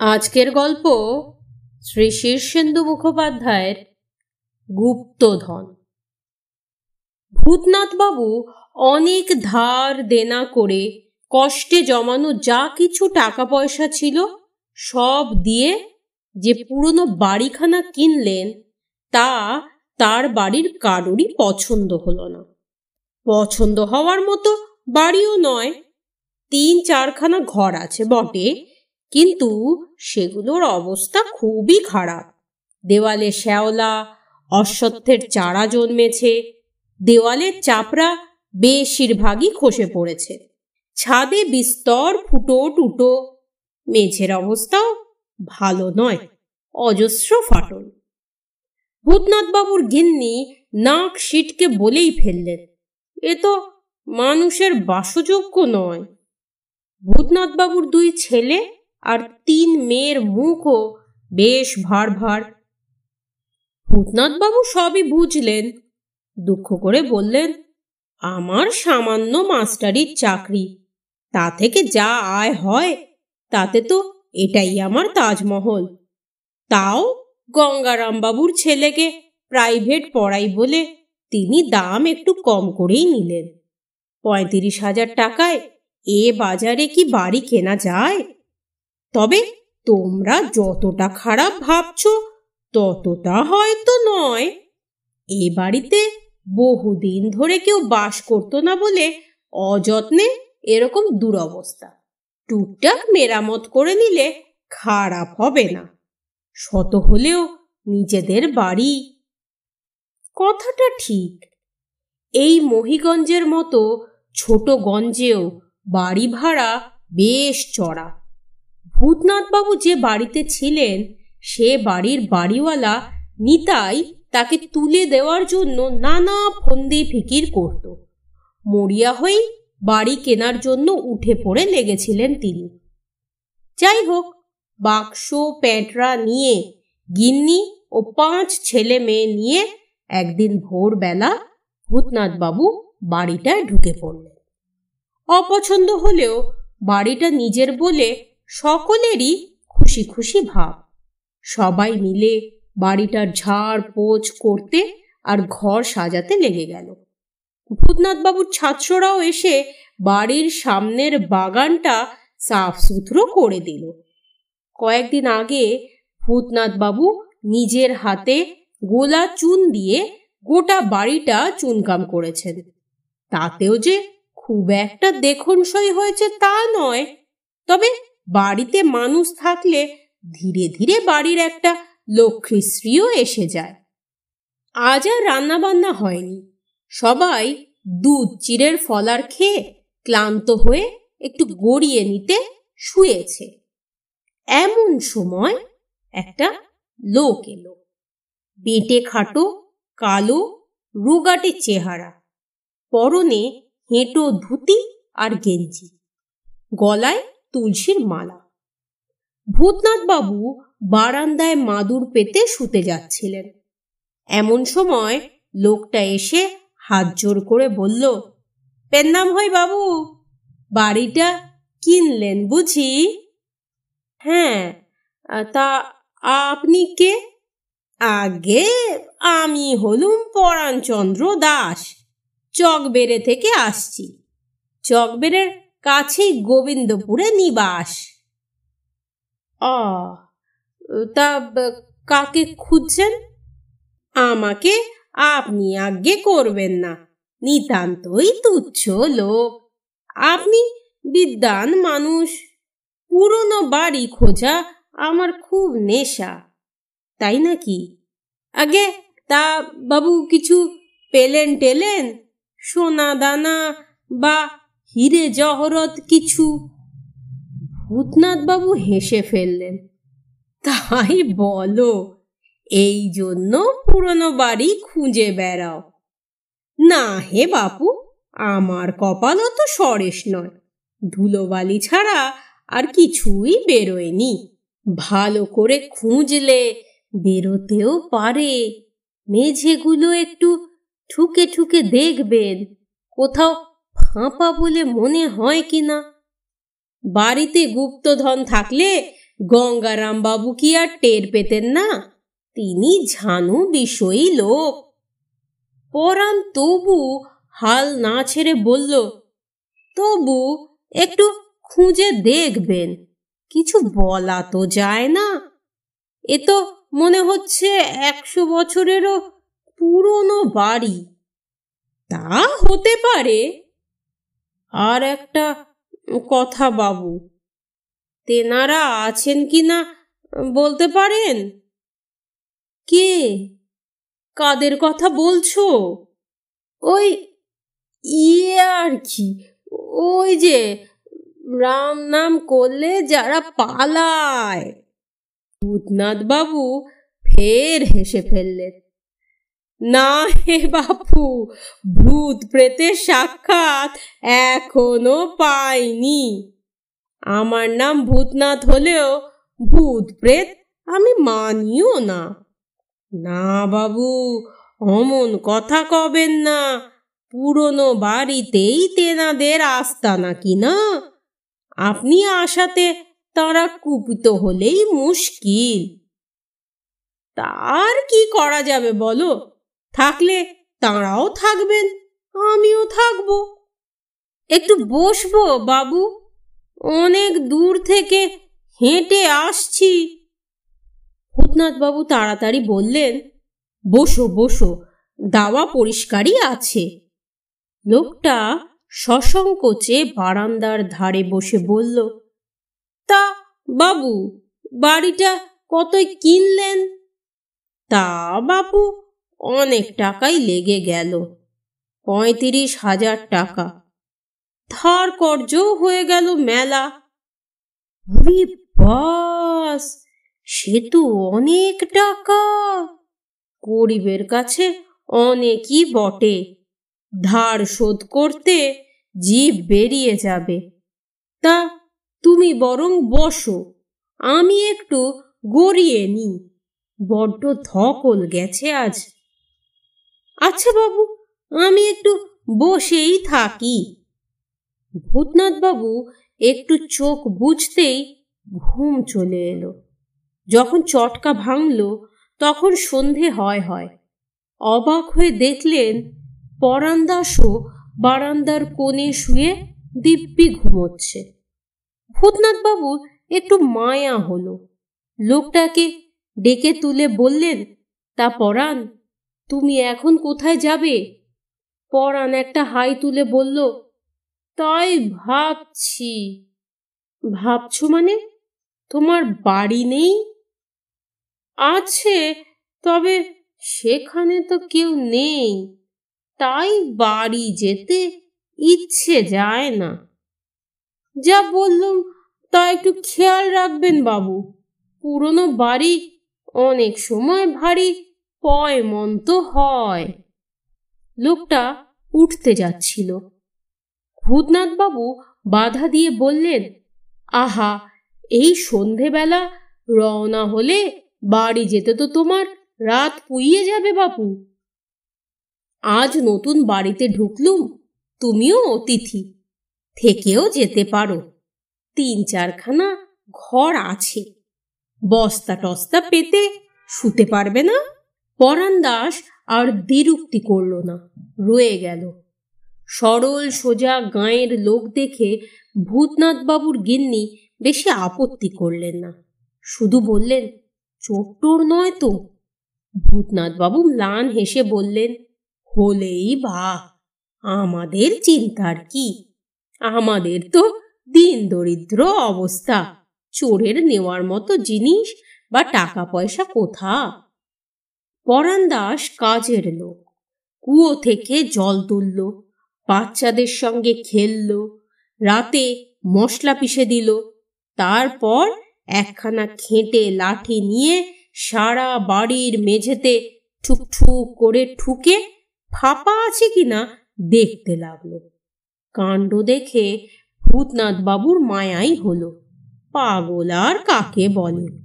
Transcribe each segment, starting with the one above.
আজকের গল্প শ্রী শীর্ষেন্দু মুখোপাধ্যায়ের গুপ্তধন। ভূতনাথবাবু অনেক ধার দেনা করে কষ্টে জমানো যা কিছু টাকা পয়সা ছিল সব দিয়ে যে পুরনো বাড়িখানা কিনলেন, তা তার বাড়ির কারোরই পছন্দ হলো না। পছন্দ হওয়ার মতো বাড়িও নয়, তিন চারখানা ঘর আছে বটে কিন্তু সেগুলোর অবস্থা খুবই খারাপ। দেওয়ালে শ্যাওলা, অশ্বত্থের চারা জন্মেছে, দেওয়ালের চাপড়া বেশিরভাগই খসে পড়েছে। ছাদে বিস্তর ফুটো টুটো, মেঝের অবস্থাও ভালো নয়, অজস্র ফাটল। ভূতনাথবাবুর গিন্নি নাক সিটকে বলেই ফেললেন, এ তো মানুষের বাসযোগ্য নয়। ভূতনাথবাবুর দুই ছেলে আর তিন মেয়ের মুখও বেশ ভার ভার ভূতনাথবাবু সবই বুঝলেন। দুঃখ করে বললেন, আমার সামান্য মাস্টারির চাকরি, তা থেকে যা আয় হয়, তাতে তো এটাই আমার তাজমহল। তাও গঙ্গারামবাবুর ছেলেকে প্রাইভেট পড়াই বলে তিনি দাম একটু কম করেই নিলেন। পঁয়ত্রিশ হাজার টাকায় এ বাজারে কি বাড়ি কেনা যায়? তবে তোমরা যতটা খারাপ ভাবছ, ততটা হয়তো নয়। এ বাড়িতে বহুদিন ধরে কেউ বাস করতো না বলে অযত্নে এরকম দুরবস্থা। টুকটাক মেরামত করে নিলে খারাপ হবে না। শত হলেও নিজেদের বাড়ি। কথাটা ঠিক। এই মহিগঞ্জের মতো ছোট গঞ্জেও বাড়ি ভাড়া বেশ চড়া। ভূতনাথবাবু যে বাড়িতে ছিলেন, সে বাড়ির বাড়িওয়ালা নিতাই তাকে তুলে দেওয়ার জন্য নানা ফন্দি ফিকির করত। মরিয়া হয়েই বাড়ি কেনার জন্য উঠে পড়ে লেগেছিলেন তিনি। যাই হোক, বাক্স, প্যাঁটরা নিয়ে, গিন্নি ও পাঁচ ছেলে মেয়ে নিয়ে একদিন ভোরবেলা ভূতনাথবাবু বাড়িটায় ঢুকে পড়লেন। অপছন্দ হলেও বাড়িটা নিজের বলে সকলেরই খুশি খুশি ভাব। সবাই মিলে বাড়িটার ঝাড় পোছ করতে আর ঘর সাজাতে লেগে গেল। ভূতনাথবাবুর ছাত্ররাও এসে বাড়ির সামনের বাগানটা সাফ সুতরো করে দিল। কয়েকদিন আগে ভূতনাথবাবু নিজের হাতে গোলা চুন দিয়ে গোটা বাড়িটা চুনকাম করেছেন। তাতেও যে খুব একটা দেখনসই হয়েছে তা নয়। তবে বাড়িতে মানুষ থাকলে ধীরে ধীরে বাড়ির একটা লক্ষ্মীশ্রীও এসে যায়। আজ আর রান্নাবান্না হয়নি। সবাই দুধ চিড়ের ফলার খেয়ে ক্লান্ত হয়ে একটু গড়িয়ে নিতে শুয়েছে। এমন সময় একটা লোক এলো। বেটে খাটো, কালো, রোগাটে চেহারা, পরনে হেঁটো ধুতি আর গেঞ্জি। গলায় তুলসীর মালা। ভূতনাথবাবু বারান্দায় মাদুর পেতে শুতে যাচ্ছিলেন। এমন সময় লোকটা এসে হাত জোর করে বলল, পেন্নাম হয় বাবু, বাড়িটা কিনলেন বুঝি? হ্যাঁ তা আপনি কে? আগে আমি হলুম পরাণচন্দ্র দাস, চকবেড়ে থেকে আসছি। চকবেড়ের কাছেই গোবিন্দপুরে নিবাস। অ তা কাকে খুঁজছেন? আমাকে আপনি আজ্ঞে করবেন না। নিতান্তই তুচ্ছ লোক। আপনি বিদ্যান মানুষ। পুরনো বাড়ি খোঁজা আমার খুব নেশা। তাই নাকি? আগে তা বাবু কিছু পেলেন টেলেন সোনা দানা বা হিরে জহরত কিছু। ভূতনাথবাবু হেসে ফেললেন, তাই বলো, এই জন্য পুরনো বাড়ি খুঁজে বেড়াও। না হে বাপু, আমার কপালও তো সরেশ নয়। ধুলোবালি ছাড়া আর কিছুই বেরোয়নি। ভালো করে খুঁজলে বেরোতেও পারে। মেঝেগুলো একটু ঠুকে ঠুকে দেখবেন, কোথাও ফাঁপা বলে মনে হয় কি না বাড়িতে গুপ্তধন থাকলে গঙ্গারাম বাবু কি আর টের পেতেন না? তিনি ঝানু বিষয়ী লোক। পরাণ তবু হাল না ছেড়ে বলল, তবু একটু খুঁজে দেখবেন, কিছু বলা তো যায় না। এ তো মনে হচ্ছে একশো বছরেরও পুরনো বাড়ি। তা হতে পারে আর একটা কথা বাবু, তেনারা আছেন কি না বলতে পারেন? কে? কাদের কথা বলছো? ওই ইয়ে আর কি, ওই যে রাম নাম করলে যারা পালায়। ভূতনাথ বাবু ফের হেসে ফেললেন। না হে বাপু, ভূত প্রেতের সাক্ষাৎ এখনও পাইনি। আমার নাম ভূতনাথ হলেও ভূত প্রেত আমি মানিও না। না বাবু, অমন কথা কবেন না। পুরনো বাড়িতেই তেনাদের আস্তা নাকি না? আপনি আসাতে তারা কুপিত হলেই মুশকিল। তার কি করা যাবে বলো? থাকলে তাঁরাও থাকবেন, আমিও থাকব। একটু বসবো, বাবু। অনেক দূর থেকে হেঁটে আসছি। ভূতনাথ বাবু তাড়াতাড়ি বললেন, বসো বসো, দাওয়া পরিষ্কারই আছে। লোকটা সসংকোচে বারান্দার ধারে বসে বলল, তা, বাবু, বাড়িটা কতই কিনলেন? তা, বাবু অনেক টাকাই লেগে গেল। পঁয়ত্রিশ হাজার টাকা। ধার কর্য হয়ে গেল মেলা। বাস, সে তো অনেক টাকা। গরিবের কাছে অনেকই বটে। ধার শোধ করতে জীব বেরিয়ে যাবে। তা তুমি বরং বসো, আমি একটু গড়িয়ে নি বড্ড ধকল গেছে আজ। আচ্ছা বাবু, আমি একটু বসেই থাকি। ভূতনাথ বাবু একটু চোখ বুঝতেই ঘুম চলে এলো। যখন চটকা ভাঙল, তখন সন্ধে হয় হয়। অবাক হয়ে দেখলেন, পরান্দাসও বারান্দার কোণে শুয়ে দিব্যি ঘুমোচ্ছে। ভূতনাথ বাবু একটু মায়া হলো। লোকটাকে ডেকে তুলে বললেন, তা পরাণ তুমি এখন কোথায় যাবে? পরাণ একটা হাই তুলে বলল, তাই ভাবছি। ভাবছ মানে? তোমার বাড়ি নেই? আছে, তবে সেখানে তো কেউ নেই। তাই বাড়ি যেতে ইচ্ছে যায় না। যা বললুম, তা একটু খেয়াল রাখবেন বাবু। পুরনো বাড়ি অনেক সময় ভারী। পয় মন্ত হয়। লোকটা উঠতে যাচ্ছিল। ভূতনাথবাবু বাধা দিয়ে বললেন, আহা, এই সন্ধেবেলা রওনা হলে বাড়ি যেতে তো তোমার রাত পুইয়ে যাবে বাপু। আজ নতুন বাড়িতে ঢুকলুম, তুমিও অতিথি, থেকেও যেতে পারো। তিন চারখানা ঘর আছে, বস্তা টস্তা পেতে শুতে পারবে না? পরাণ দাস আর দ্বিরুক্তি করল না, রয়ে গেল। সরল সোজা গাঁয়ের লোক দেখে ভূতনাথবাবুর গিন্নি বেশি আপত্তি করলেন না। শুধু বললেন চোট্টর নয় তো। ভূতনাথবাবু ম্লান হেসে বললেন, হলেই বা, আমাদের চিন্তার কি? আমাদের তো দিন দরিদ্র অবস্থা। চোরের নেওয়ার মতো জিনিস বা টাকা পয়সা কোথা? পরাণ দাস কাজের লোক। কুয়ো থেকে জল তুলল, বাচ্চাদের সঙ্গে খেলল, রাতে মশলা পিষে দিল, তারপর একখানা খেঁটে লাঠি নিয়ে সারা বাড়ির মেঝেতে ঠুকঠুক করে ঠুকে ফাঁপা আছে কিনা দেখতে লাগল। কাণ্ড দেখে ভূতনাথ বাবুর মায়াই হলো। পাগল আর কাকে বলে?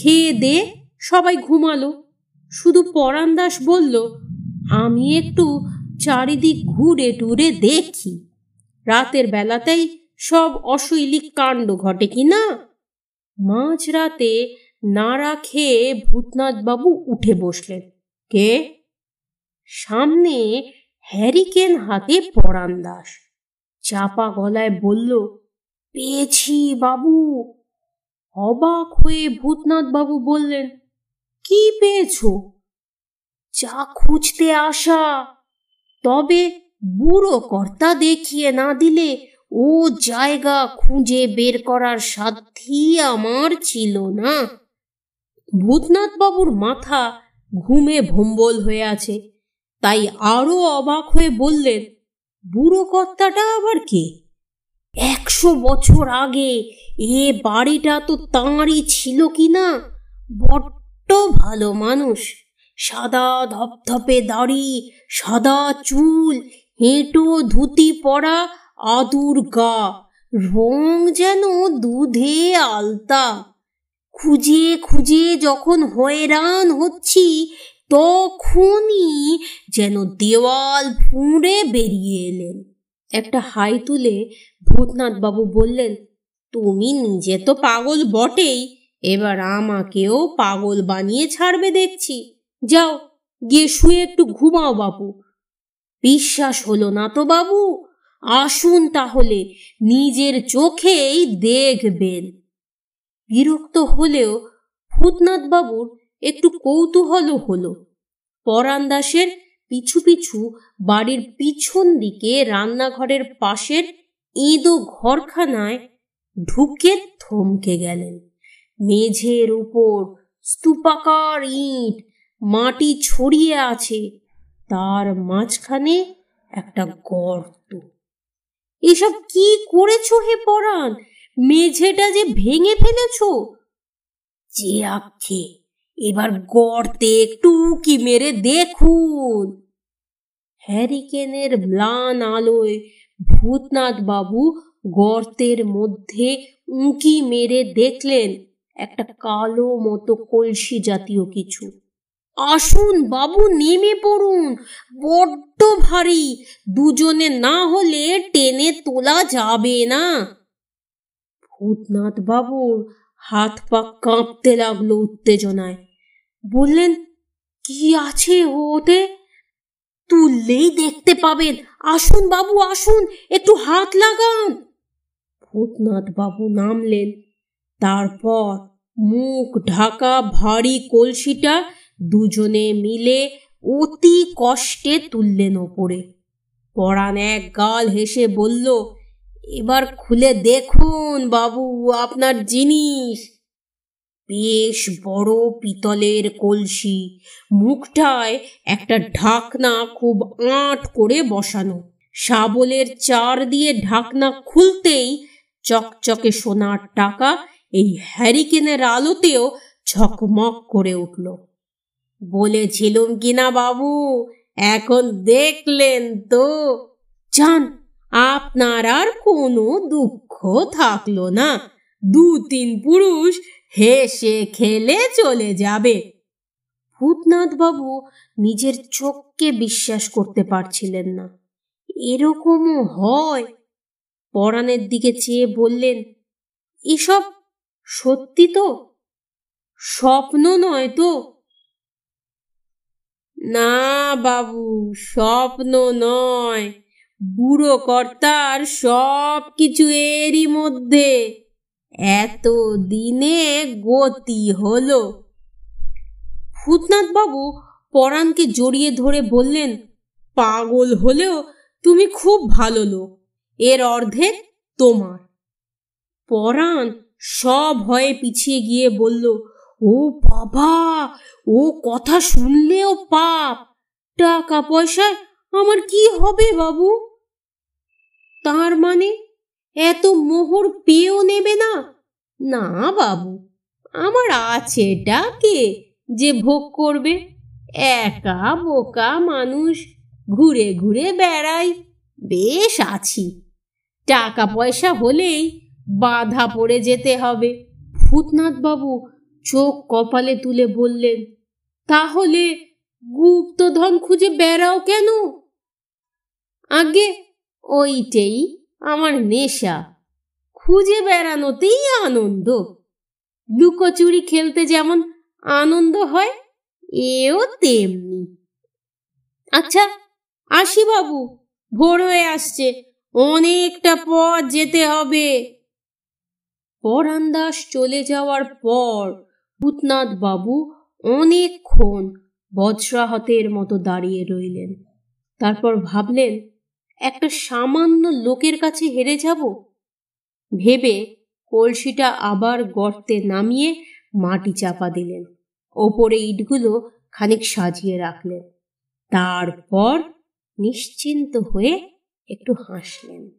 খেয়ে দে, সবাই ঘুমালো। শুধু পরাণ দাস বলল, আমি একটু চারিদিক ঘুরে টুরে দেখি। রাতের বেলাতেই সব অশৈলিক কাণ্ড ঘটে কি না? মাঝরাতে নাড়া খেয়ে ভূতনাথ বাবু উঠে বসলেন। কে? সামনে হ্যারিকেন হাতে পরান দাস। চাপা গলায় বলল, পেয়েছি বাবু। অবাক হয়ে ভূতনাথ বাবু বললেন কি পেয়েছ? যা খুঁজতে আসা। তবে বুড়ো কর্তা দেখিয়ে না দিলে ও জায়গা খুঁজে বের করার সাধ্যি আমার ছিল না। ভূতনাথ বাবুর মাথা ঘুমে ভম্বল হয়ে আছে। তাই আরও অবাক হয়ে বললেন, বুড়ো কর্তাটা আবার কে? একশো বছর আগে এ বাড়িটা তো তাঁরই ছিল কি না? বড্ড ভালো মানুষ। সাদা ধপধপে দাড়ি, সাদা চুল, হেঁটো ধুতি পরা আদুর গা। রং যেন দুধে আলতা। খুঁজে খুঁজে যখন হয়রান হচ্ছি, তখনই যেন দেওয়াল ফুঁড়ে বেরিয়ে এলেন। একটা হাই তুলে ভূতনাথ বাবু বললেন, তুমি নিজে তো পাগল বটেই। এবার আমাকেও পাগল বানিয়ে ছাড়বে দেখছি। যাও, গিয়ে শুয়ে একটু ঘুমাও বাবু বিশ্বাস হলো না তো বাবু। আসুন তাহলে, নিজের চোখেই দেখবেন। বিরক্ত হলেও ভূতনাথ বাবুর একটু কৌতূহল হলো। পরাণ দাসের পিছু পিছু বাড়ির পিছন দিকে রান্নাঘরের পাশের ইঁদো ঘরখানায় ঢুকে থমকে গেলেন। মেঝের উপর স্তূপাকার ইট মাটি ছড়িয়ে আছে। তার মাঝখানে একটা গর্ত। এসব কি করেছ হে পরাণ? মেঝেটা যে ভেঙে ফেলেছ? যে আক্ষে, এবার গর্তে একটু কি মেরে দেখুন। হ্যারিকেনের ম্লান আলোয় ভূতনাথ বাবু গর্তের মধ্যে উঁকি মেরে দেখলেন। একটা কালো মতো কলসি জাতীয় কিছু। আসুন বাবু, নেমে পড়ুন। বড্ড ভারী। দুজনে না হলে টেনে তোলা যাবে না। ভূতনাথ বাবুর হাত পা কাঁপতে লাগল উত্তেজনায়। বললেন, কি আছে ওতে? তুললেই দেখতে পাবেন। আসুন বাবু, আসুন। একটু হাত লাগান। ভূতনাথ বাবু নামলেন। তারপর মুখ ঢাকা ভারী কলসিটা দুজনে মিলে অতি কষ্টে তুললেন ওপরে। পরাণ এক গাল হেসে বলল, এবার খুলে দেখুন বাবু, আপনার জিনিস। বেশ বড় পিতলের কলসি, মুখটায় একটা ঢাকনা খুব আঁট করে বসানো। শাবলের চার দিয়ে ঢাকনা খুলতেই চকচকে সোনার টাকা এই হ্যারিকেনের আলোতেও ঝকমক করে উঠল। বলেছিলুম কিনা বাবু, এখন দেখলেন তো। জান, আপনার আর কোনো দুঃখ থাকল না। দু তিন পুরুষ হেসে খেলে চলে যাবে। ভূতনাথ বাবু নিজের চোখকে বিশ্বাস করতে পারছিলেন না। এরকমও হয়। পরাণের দিকে চেয়ে বললেন, এসব সত্যি তো? স্বপ্ন নয় তো? না বাবু, স্বপ্ন নয়। বুড়ো কর্তার সব কিছু এরই মধ্যে। এত দিনে গতি হলো। ভূতনাথ বাবু পরাণকে জড়িয়ে ধরে বললেন, পাগল হলেও তুমি খুব ভালো লোক। এর অর্ধেক তোমার। পরাণ সব ভয়ে পিছিয়ে গিয়ে বলল, ও বাবা, ও কথা শুনলেও পাপ। টাকা পয়সায় আমার কি হবে বাবু? তার মানে এত মোহর পেয়েও নেবে না? না বাবু, আমার আছে ডাকে যে ভোগ করবে? একা বোকা মানুষ, ঘুরে ঘুরে বেড়াই, বেশ আছি। টাকা পয়সা হলেই বাধা পড়ে যেতে হবে। ভূতনাথ বাবু চোখ কপালে তুলে বললেন, তাহলে গুপ্তধন খুঁজে বেড়াও কেন? আগে ওইটেই আমার নেশা। খুঁজে বেড়ানোতেই আনন্দ। লুকোচুরি খেলতে যেমন আনন্দ হয়, এও তেমনি। আচ্ছা আসি বাবু ভোর হয়ে আসছে। অনেকটা পথ যেতে হবে। পরান দাস চলে যাওয়ার পর ভূতনাথ বাবু অনেকক্ষণ বজ্রাহতের মতো দাঁড়িয়ে রইলেন। তারপর ভাবলেন, একটা সামান্য লোকের কাছে হেরে যাব? ভেবে কলসিটা আবার গর্তে নামিয়ে মাটি চাপা দিলেন। ওপরে ইটগুলো খানিক সাজিয়ে রাখলেন। তারপর নিশ্চিন্ত হয়ে একটু হাসলেন।